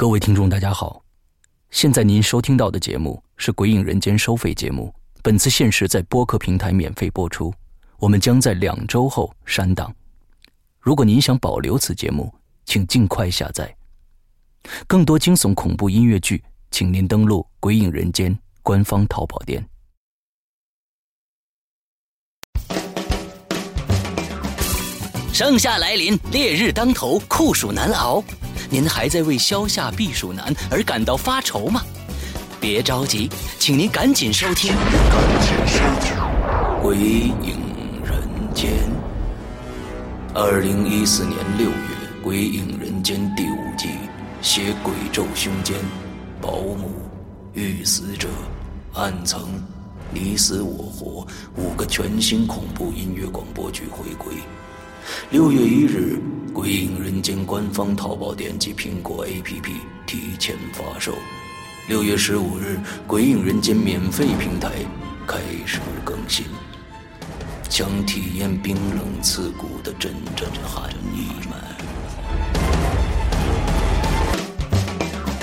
各位听众，大家好，现在您收听到的节目是《鬼影人间》收费节目，本次限时在播客平台免费播出，我们将在两周后删档。如果您想保留此节目，请尽快下载。更多惊悚恐怖音乐剧，请您登录《鬼影人间》官方淘宝店。盛夏来临，烈日当头，酷暑难熬。您还在为消夏避暑难而感到发愁吗？别着急，请您赶紧收听《鬼影人间》。二零一四年六月，《鬼影人间》第五季，写鬼咒胸间，保姆，遇死者，暗层，你死我活，五个全新恐怖音乐广播剧回归。六月一日，《鬼影人间》官方淘宝店及苹果 APP 提前发售。六月十五日，《鬼影人间》免费平台开始更新。想体验冰冷刺骨的阵阵寒意吗？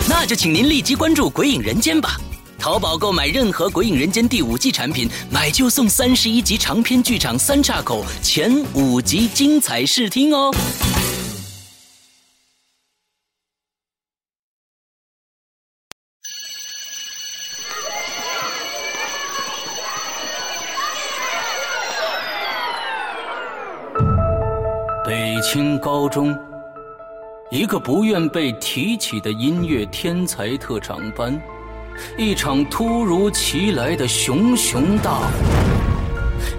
那就请您立即关注《鬼影人间》吧。淘宝购买任何《鬼影人间》第五季产品，买就送三十一集长篇剧场三岔口前五集精彩试听哦。北清高中，一个不愿被提起的音乐天才特长班。一场突如其来的熊熊大火，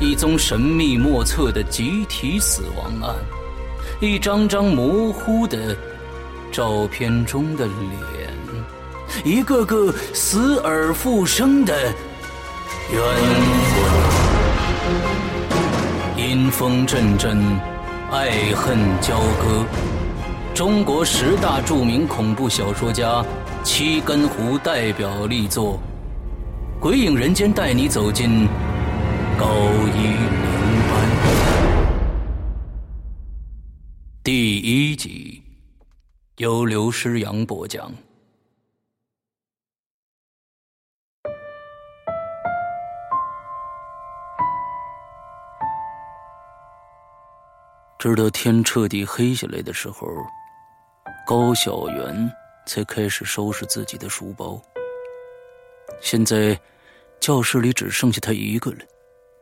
一宗神秘莫测的集体死亡案，一张张模糊的照片中的脸，一个个死而复生的冤魂，阴风阵阵，爱恨交割。中国十大著名恐怖小说家。七根胡代表力作《鬼影人间》，带你走进高一零班第一集，由刘诗阳播讲。直到天彻底黑下来的时候，高小媛。才开始收拾自己的书包。现在，教室里只剩下他一个人，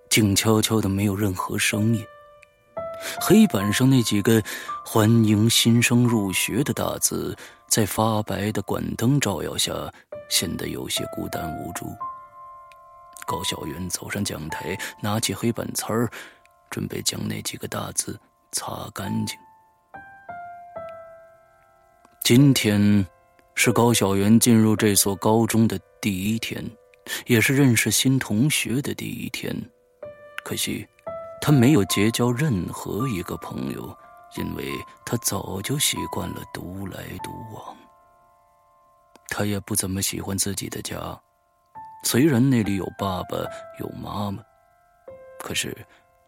静悄悄的，没有任何声音。黑板上那几个“欢迎新生入学”的大字，在发白的管灯照耀下，显得有些孤单无助。高小云走上讲台，拿起黑板擦儿，准备将那几个大字擦干净。今天。是高小媛进入这所高中的第一天，也是认识新同学的第一天。可惜，他没有结交任何一个朋友，因为他早就习惯了独来独往。他也不怎么喜欢自己的家，虽然那里有爸爸有妈妈，可是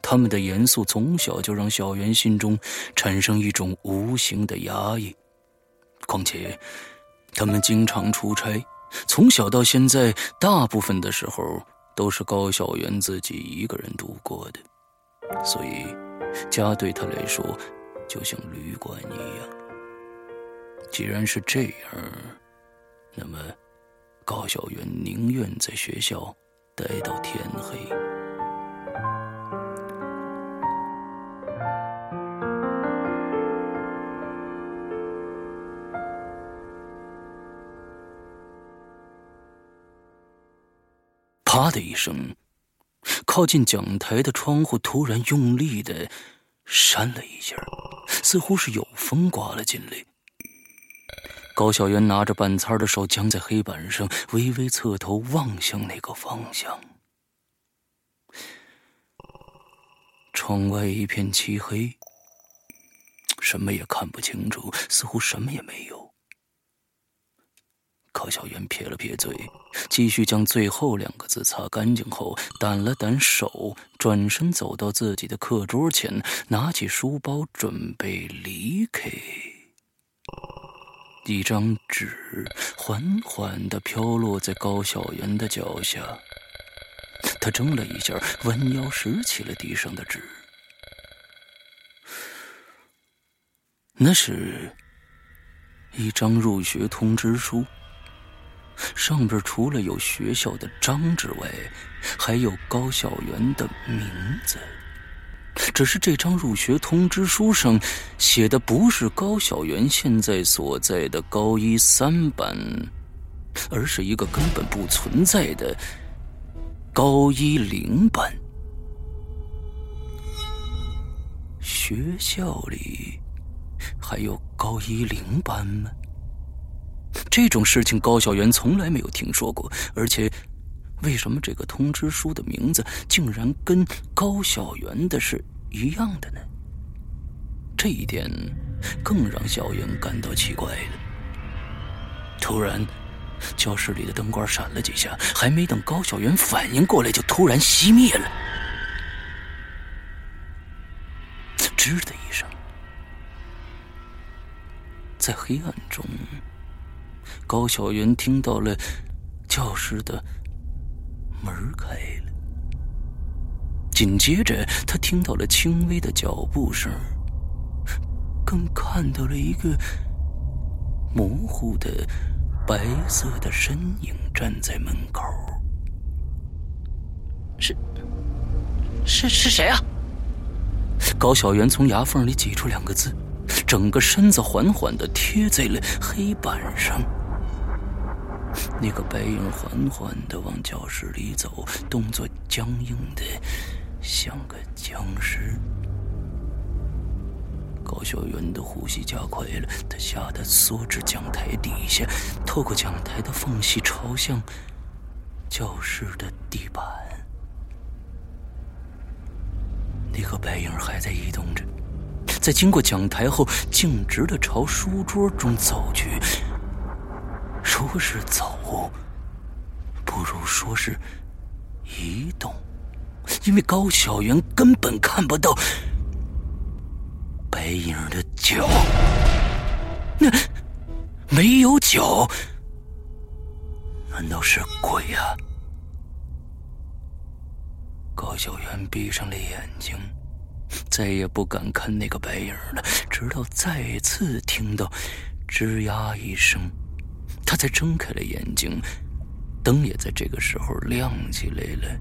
他们的严肃从小就让小媛心中产生一种无形的压抑。况且。他们经常出差，从小到现在，大部分的时候都是高小媛自己一个人度过的，所以家对他来说就像旅馆一样。既然是这样，那么高小媛宁愿在学校待到天黑。啪的一声，靠近讲台的窗户突然用力的扇了一下，似乎是有风刮了进来。高小媛拿着板擦的手僵在黑板上，微微侧头望向那个方向。窗外一片漆黑，什么也看不清楚，似乎什么也没有。高小媛撇了撇嘴，继续将最后两个字擦干净后，掸了掸手，转身走到自己的课桌前，拿起书包准备离开。一张纸缓缓的飘落在高小元的脚下，他怔了一下，弯腰拾起了地上的纸。那是一张入学通知书，上边除了有学校的章之外，还有高小媛的名字。只是这张入学通知书上写的不是高小媛现在所在的高一三班，而是一个根本不存在的高一零班。学校里还有高一零班吗？这种事情高小元从来没有听说过，而且。为什么这个通知书的名字竟然跟高小元的是一样的呢？这一点更让小元感到奇怪了。突然，教室里的灯光闪了几下，还没等高小元反应过来，就突然熄灭了。吱的一声，在黑暗中，高小元听到了教室的。门开了，紧接着他听到了轻微的脚步声，更看到了一个模糊的白色的身影站在门口。是是是谁啊？高小元从牙缝里挤出两个字，整个身子缓缓的贴在了黑板上。那个白影缓缓的往教室里走，动作僵硬的像个僵尸。高小云的呼吸加快了，他吓得缩至讲台底下，透过讲台的缝隙朝向教室的地板。那个白影还在移动着，在经过讲台后，径直的朝书桌中走去。说是走，不如说是移动，因为高小元根本看不到白影的脚。那没有脚，难道是鬼啊？高小元闭上了眼睛，再也不敢看那个白影了，直到再次听到吱呀一声。他才睁开了眼睛，灯也在这个时候亮起来了。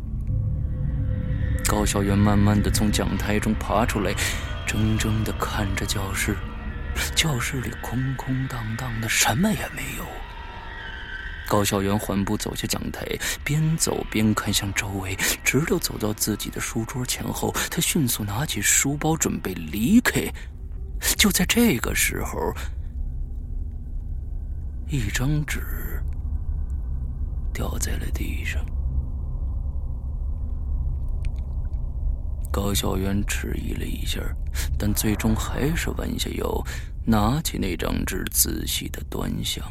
高小元慢慢的从讲台中爬出来，怔怔的看着教室，教室里空空荡荡的，什么也没有。高小元缓步走下讲台，边走边看向周围，直到走到自己的书桌前后，他迅速拿起书包准备离开。就在这个时候。一张纸掉在了地上，高小元迟疑了一下，但最终还是弯下腰，拿起那张纸，仔细的端详。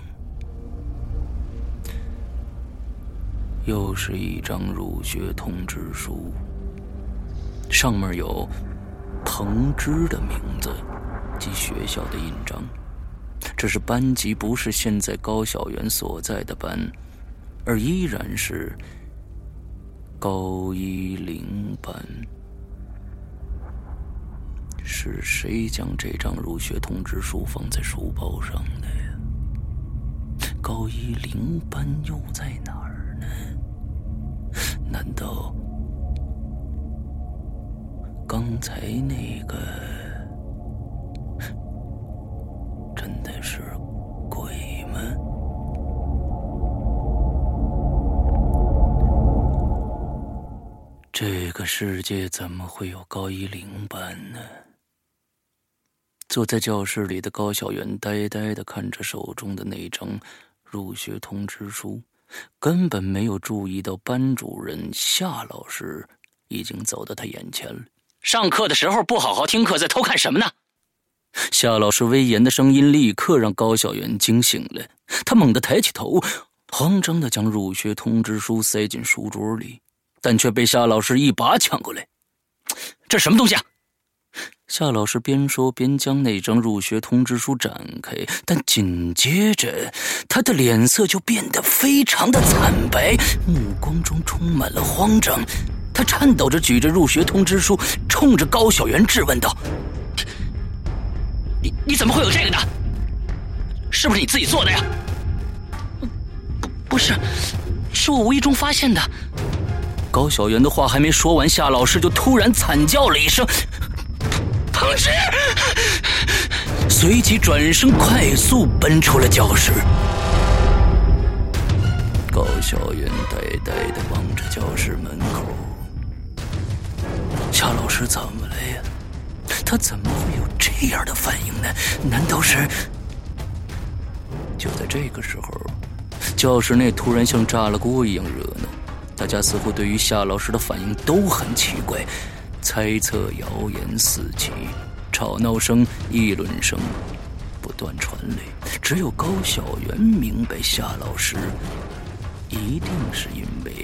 又是一张入学通知书，上面有彭之的名字及学校的印章。这是班级不是现在高小媛所在的班，而依然是高一零班。是谁将这张入学通知书放在书包上的呀？高一零班又在哪儿呢？难道刚才那个？是鬼吗？这个世界怎么会有高一零班呢？坐在教室里的高小元呆呆的看着手中的那张入学通知书，根本没有注意到班主任夏老师已经走到他眼前了。上课的时候不好好听课，在偷看什么呢？夏老师威严的声音立刻让高小元惊醒了，他猛地抬起头，慌张的将入学通知书塞进书桌里，但却被夏老师一把抢过来：“这什么东西啊？夏老师边说边将那张入学通知书展开，但紧接着他的脸色就变得非常的惨白，目光中充满了慌张。他颤抖着举着入学通知书，冲着高小媛质问道：“你怎么会有这个呢？是不是你自己做的呀？”“不，不是，是我无意中发现的。”高小媛的话还没说完，夏老师就突然惨叫了一声。同志，随即转身快速奔出了教室。高小云呆呆的望着教室门口，夏老师怎么？他怎么会有这样的反应呢？难道是……就在这个时候，教室内突然像炸了锅一样热闹，大家似乎对于夏老师的反应都很奇怪。猜测、谣言四起，吵闹声、议论声不断传来。只有高小媛明白，夏老师一定是因为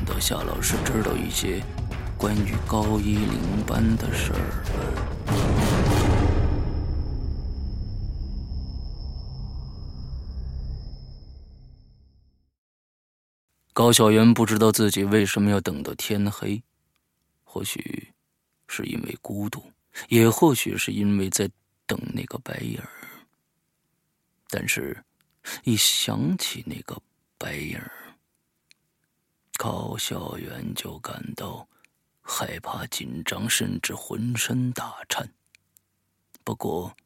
难道夏老师知道一些关于高一零班的事儿？高小媛不知道自己为什么要等到天黑，或许是因为孤独，也或许是因为在等那个白影儿。但是，一想起那个白影儿，高小媛就感到害怕、紧张，甚至浑身打颤。不过，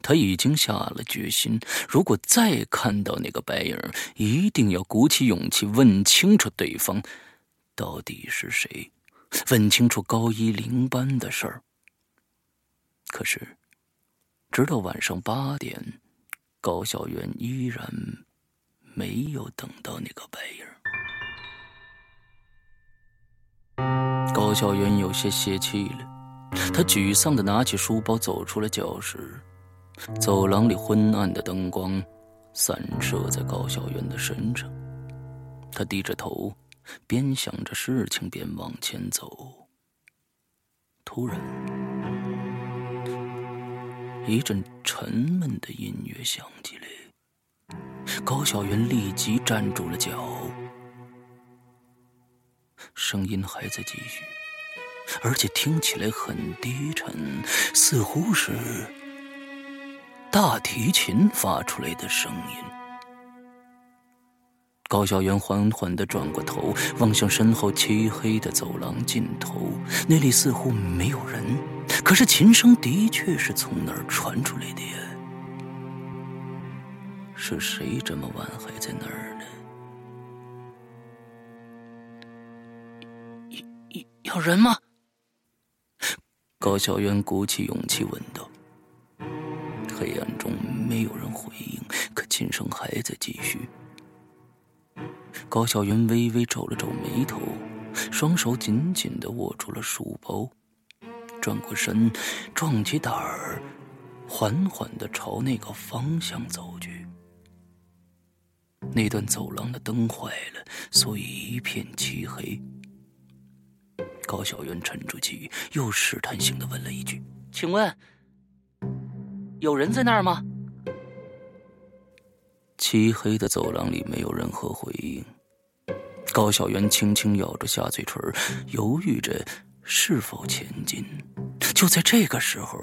他已经下了决心，如果再看到那个白影，一定要鼓起勇气问清楚对方到底是谁，问清楚高一零班的事儿。可是，直到晚上八点，高小媛依然没有等到那个白影。高小媛有些泄气了，她沮丧的拿起书包走出了教室。走廊里昏暗的灯光散射在高小媛的身上，他低着头，边想着事情边往前走。突然，一阵沉闷的音乐响起来，高小媛立即站住了脚，声音还在继续，而且听起来很低沉，似乎是。大提琴发出来的声音。高小媛缓缓的转过头，望向身后漆黑的走廊尽头，那里似乎没有人，可是琴声的确是从那儿传出来的呀。是谁这么晚还在那儿有人吗？高小媛鼓起勇气问道。黑暗中没有人回应，可琴声还在继续。高小云微微皱了皱眉头，双手紧紧的握住了书包，转过身，壮起胆儿，缓缓的朝那个方向走去。那段走廊的灯坏了，所以一片漆黑。高小云沉住气，又试探性的问了一句：“请问？”有人在那儿吗？漆黑的走廊里没有任何回应。高小媛轻轻咬着下嘴唇，犹豫着是否前进。就在这个时候，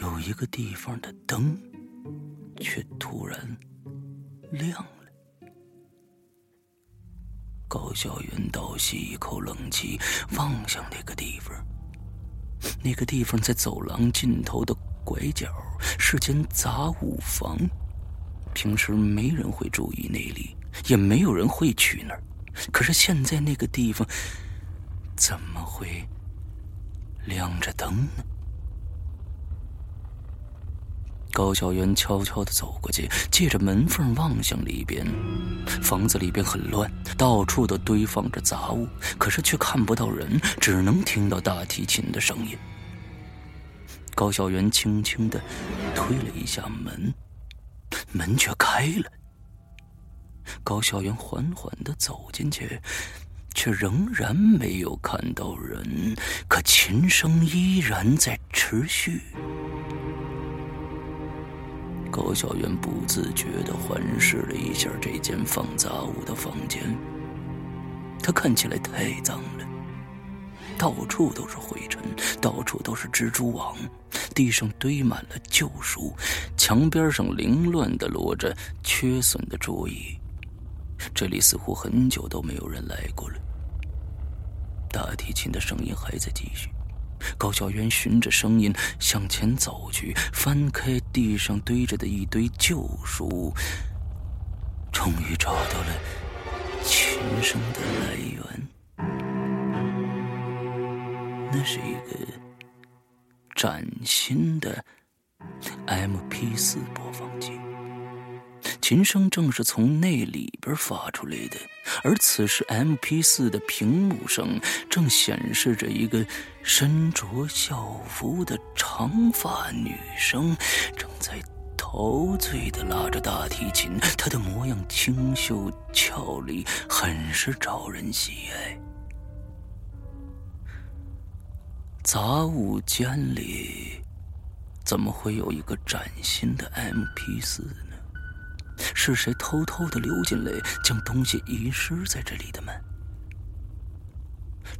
有一个地方的灯却突然亮了。高小云倒吸一口冷气，望向那个地方。那个地方在走廊尽头的拐角，是间杂物房。平时没人会注意那里，也没有人会去那儿。可是现在那个地方怎么会亮着灯呢？高小媛悄悄的走过去，借着门缝望向里边。房子里边很乱，到处都堆放着杂物，可是却看不到人，只能听到大提琴的声音。高小媛轻轻的推了一下门，门却开了。高小元缓缓的走进去，却仍然没有看到人，可琴声依然在持续。高小媛不自觉的环视了一下这间放杂物的房间，它看起来太脏了，到处都是灰尘，到处都是蜘蛛网，地上堆满了旧书，墙边上凌乱的摞着缺损的桌椅，这里似乎很久都没有人来过了。大提琴的声音还在继续。高小渊循着声音向前走去，翻开地上堆着的一堆旧书，终于找到了琴声的来源。那是一个崭新的 M P 四播放器。琴声正是从那里边发出来的，而此时 M P 四的屏幕上正显示着一个身着校服的长发女生，正在陶醉的拉着大提琴。她的模样清秀俏丽，很是招人喜爱。杂物间里怎么会有一个崭新的 M P 四呢？是谁偷偷的溜进来，将东西遗失在这里的吗？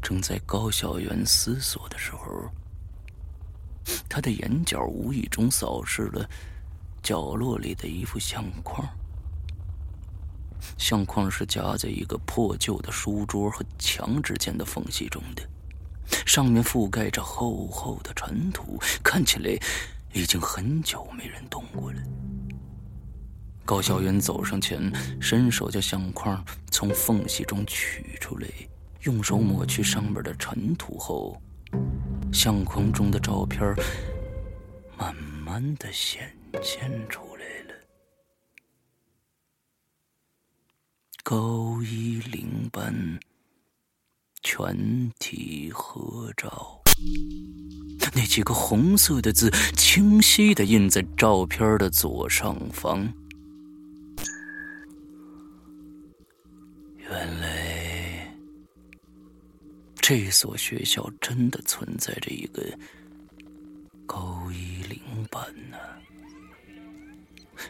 正在高小元思索的时候，他的眼角无意中扫视了角落里的一幅相框。相框是夹在一个破旧的书桌和墙之间的缝隙中的，上面覆盖着厚厚的尘土，看起来已经很久没人动过了。高小元走上前，伸手将相框从缝隙中取出来，用手抹去上面的尘土后，相框中的照片慢慢的显现出来了。高一零班全体合照，那几个红色的字清晰的印在照片的左上方。原来，这所学校真的存在着一个高一零班呢。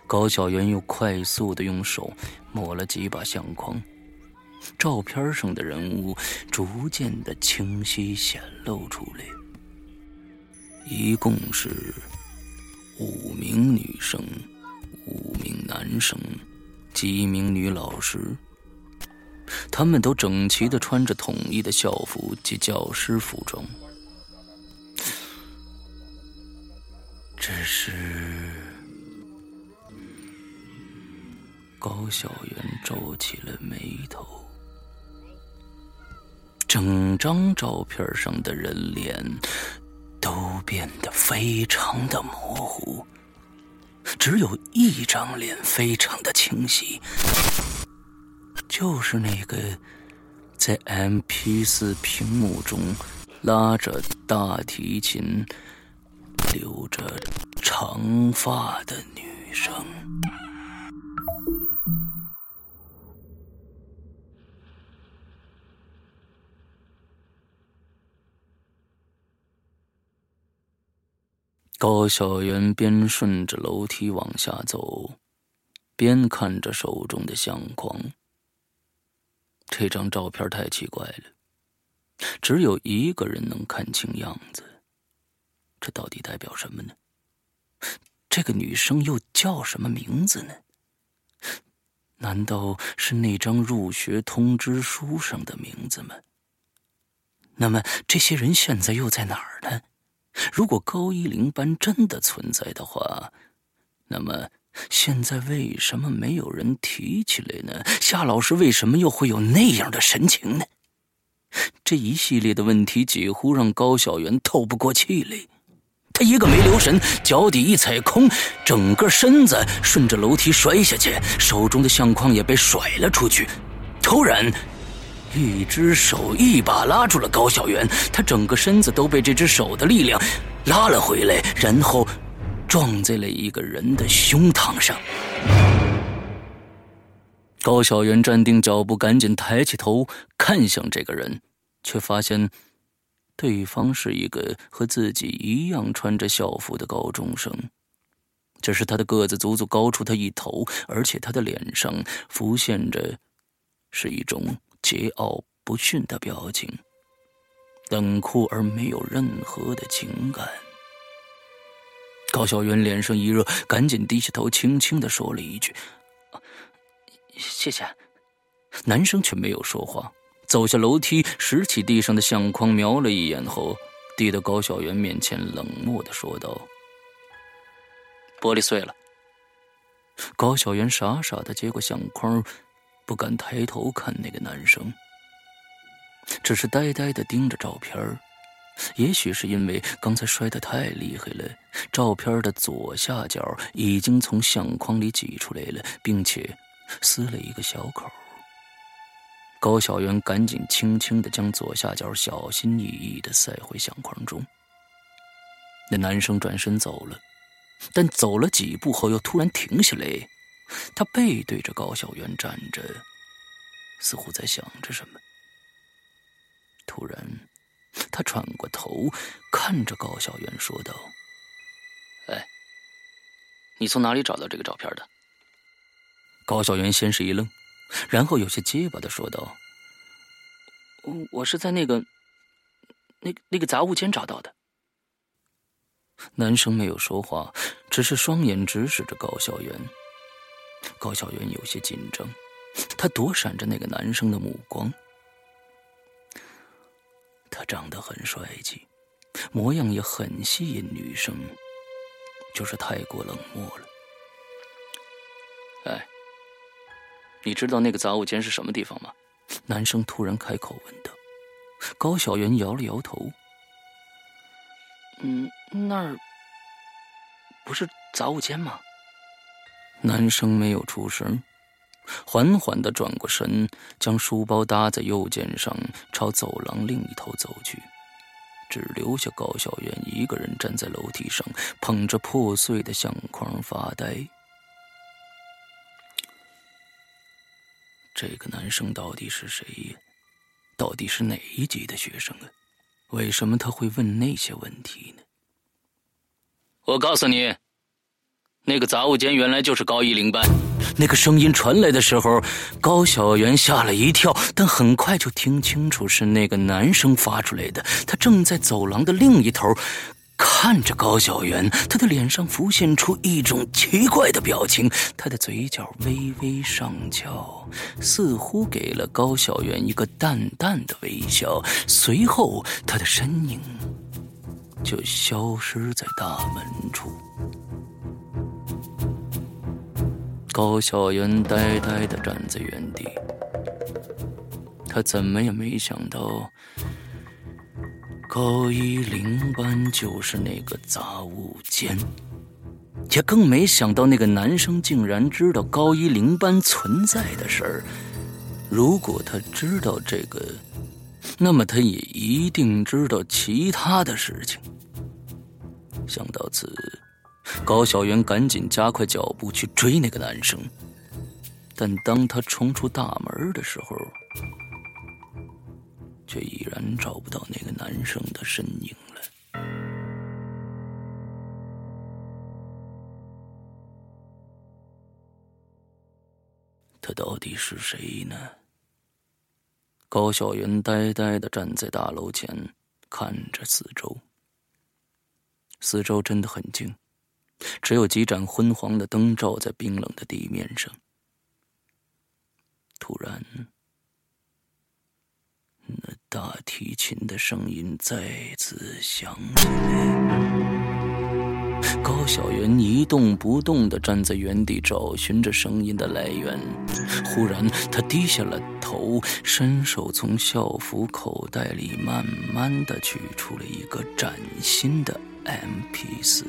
高小媛又快速的用手抹了几把相框，照片上的人物逐渐的清晰显露出来。一共是五名女生，五名男生，几名女老师。他们都整齐的穿着统一的校服及教师服装，只是高小元皱起了眉头。整张照片上的人脸都变得非常的模糊，只有一张脸非常的清晰。就是那个在 M P 四屏幕中拉着大提琴、留着长发的女生。高小媛边顺着楼梯往下走，边看着手中的相框。这张照片太奇怪了，只有一个人能看清样子。这到底代表什么呢？这个女生又叫什么名字呢？难道是那张入学通知书上的名字吗？那么这些人现在又在哪儿呢？如果高一零班真的存在的话，那么……现在为什么没有人提起来呢？夏老师为什么又会有那样的神情呢？这一系列的问题几乎让高小元透不过气来。他一个没留神，脚底一踩空，整个身子顺着楼梯摔下去，手中的相框也被甩了出去。突然，一只手一把拉住了高小元，他整个身子都被这只手的力量拉了回来，然后。撞在了一个人的胸膛上，高小元站定脚步，赶紧抬起头看向这个人，却发现对方是一个和自己一样穿着校服的高中生，只是他的个子足足高出他一头，而且他的脸上浮现着是一种桀骜不驯的表情，冷酷而没有任何的情感。高小元脸上一热，赶紧低下头，轻轻的说了一句。谢谢。男生却没有说话，走下楼梯，拾起地上的相框，瞄了一眼后，递到高小元面前，冷漠的说道：“玻璃碎了。”高小元傻傻的接过相框，不敢抬头看那个男生，只是呆呆的盯着照片也许是因为刚才摔得太厉害了，照片的左下角已经从相框里挤出来了，并且。撕了一个小口，高小媛赶紧轻轻的将左下角小心翼翼的塞回相框中。那男生转身走了，但走了几步后又突然停下来，他背对着高小媛站着，似乎在想着什么。突然，他转过头看着高小元说道：“哎，你从哪里找到这个照片的？”高小元先是一愣，然后有些结巴的说道：“我是在那个、那、那个杂物间找到的。”男生没有说话，只是双眼直视着高小元。高小元有些紧张，他躲闪着那个男生的目光。长得很帅气，模样也很吸引女生，就是太过冷漠了。哎。你知道那个杂物间是什么地方吗？男生突然开口问道。高小元摇了摇头。嗯，那儿不是杂物间吗？男生没有出声，缓缓的转过身，将书包搭在右肩上，朝走廊另一头走去，只留下高小媛一个人站在楼梯上，捧着破碎的相框发呆。这个男生到底是谁呀？到底是哪一级的学生啊？为什么他会问那些问题呢？我告诉你，那个杂物间原来就是高一零班。那个声音传来的时候，高小媛吓了一跳，但很快就听清楚是那个男生发出来的。他正在走廊的另一头。看着高小媛，他的脸上浮现出一种奇怪的表情，他的嘴角微微上翘，似乎给了高小媛一个淡淡的微笑。随后，他的身影就消失在大门处。高小媛呆呆的站在原地，他怎么也没想到。高一零班就是那个杂物间，也更没想到那个男生竟然知道高一零班存在的事儿。如果他知道这个，那么他也一定知道其他的事情。想到此，高小媛赶紧加快脚步去追那个男生，但当他冲出大门的时候，却已然找不到那个男生的身影了。他到底是谁呢？高小云呆呆的站在大楼前，看着四周。四周真的很静，只有几盏昏黄的灯照在冰冷的地面上。突然。那大提琴的声音再次响起。高小媛一动不动的站在原地，找寻着声音的来源。忽然，他低下了头，伸手从校服口袋里慢慢的取出了一个崭新的 MP 四。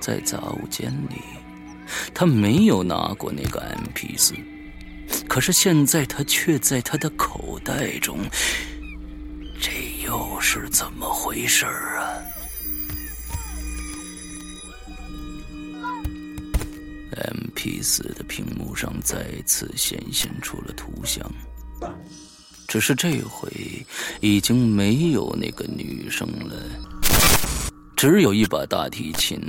在杂物间里，他没有拿过那个 MP 四。可是现在他却在他的口袋中，这又是怎么回事啊 MP 四的屏幕上再次显现出了图像，只是这回已经没有那个女生了，只有一把大提琴，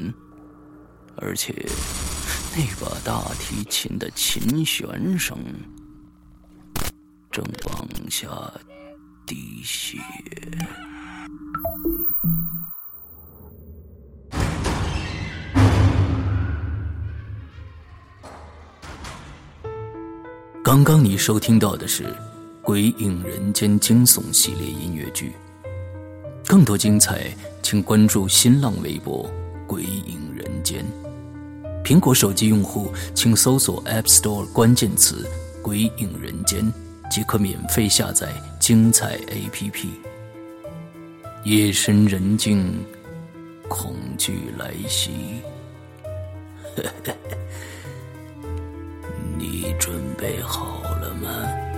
而且那把大提琴的琴弦声正往下滴血。刚刚你收听到的是《鬼影人间》惊悚系列音乐剧，更多精彩，请关注新浪微博“鬼影人间”。苹果手机用户请搜索 App Store 关键词“鬼影人间”，即可免费下载精彩 APP。夜深人静，恐惧来袭。你准备好了吗？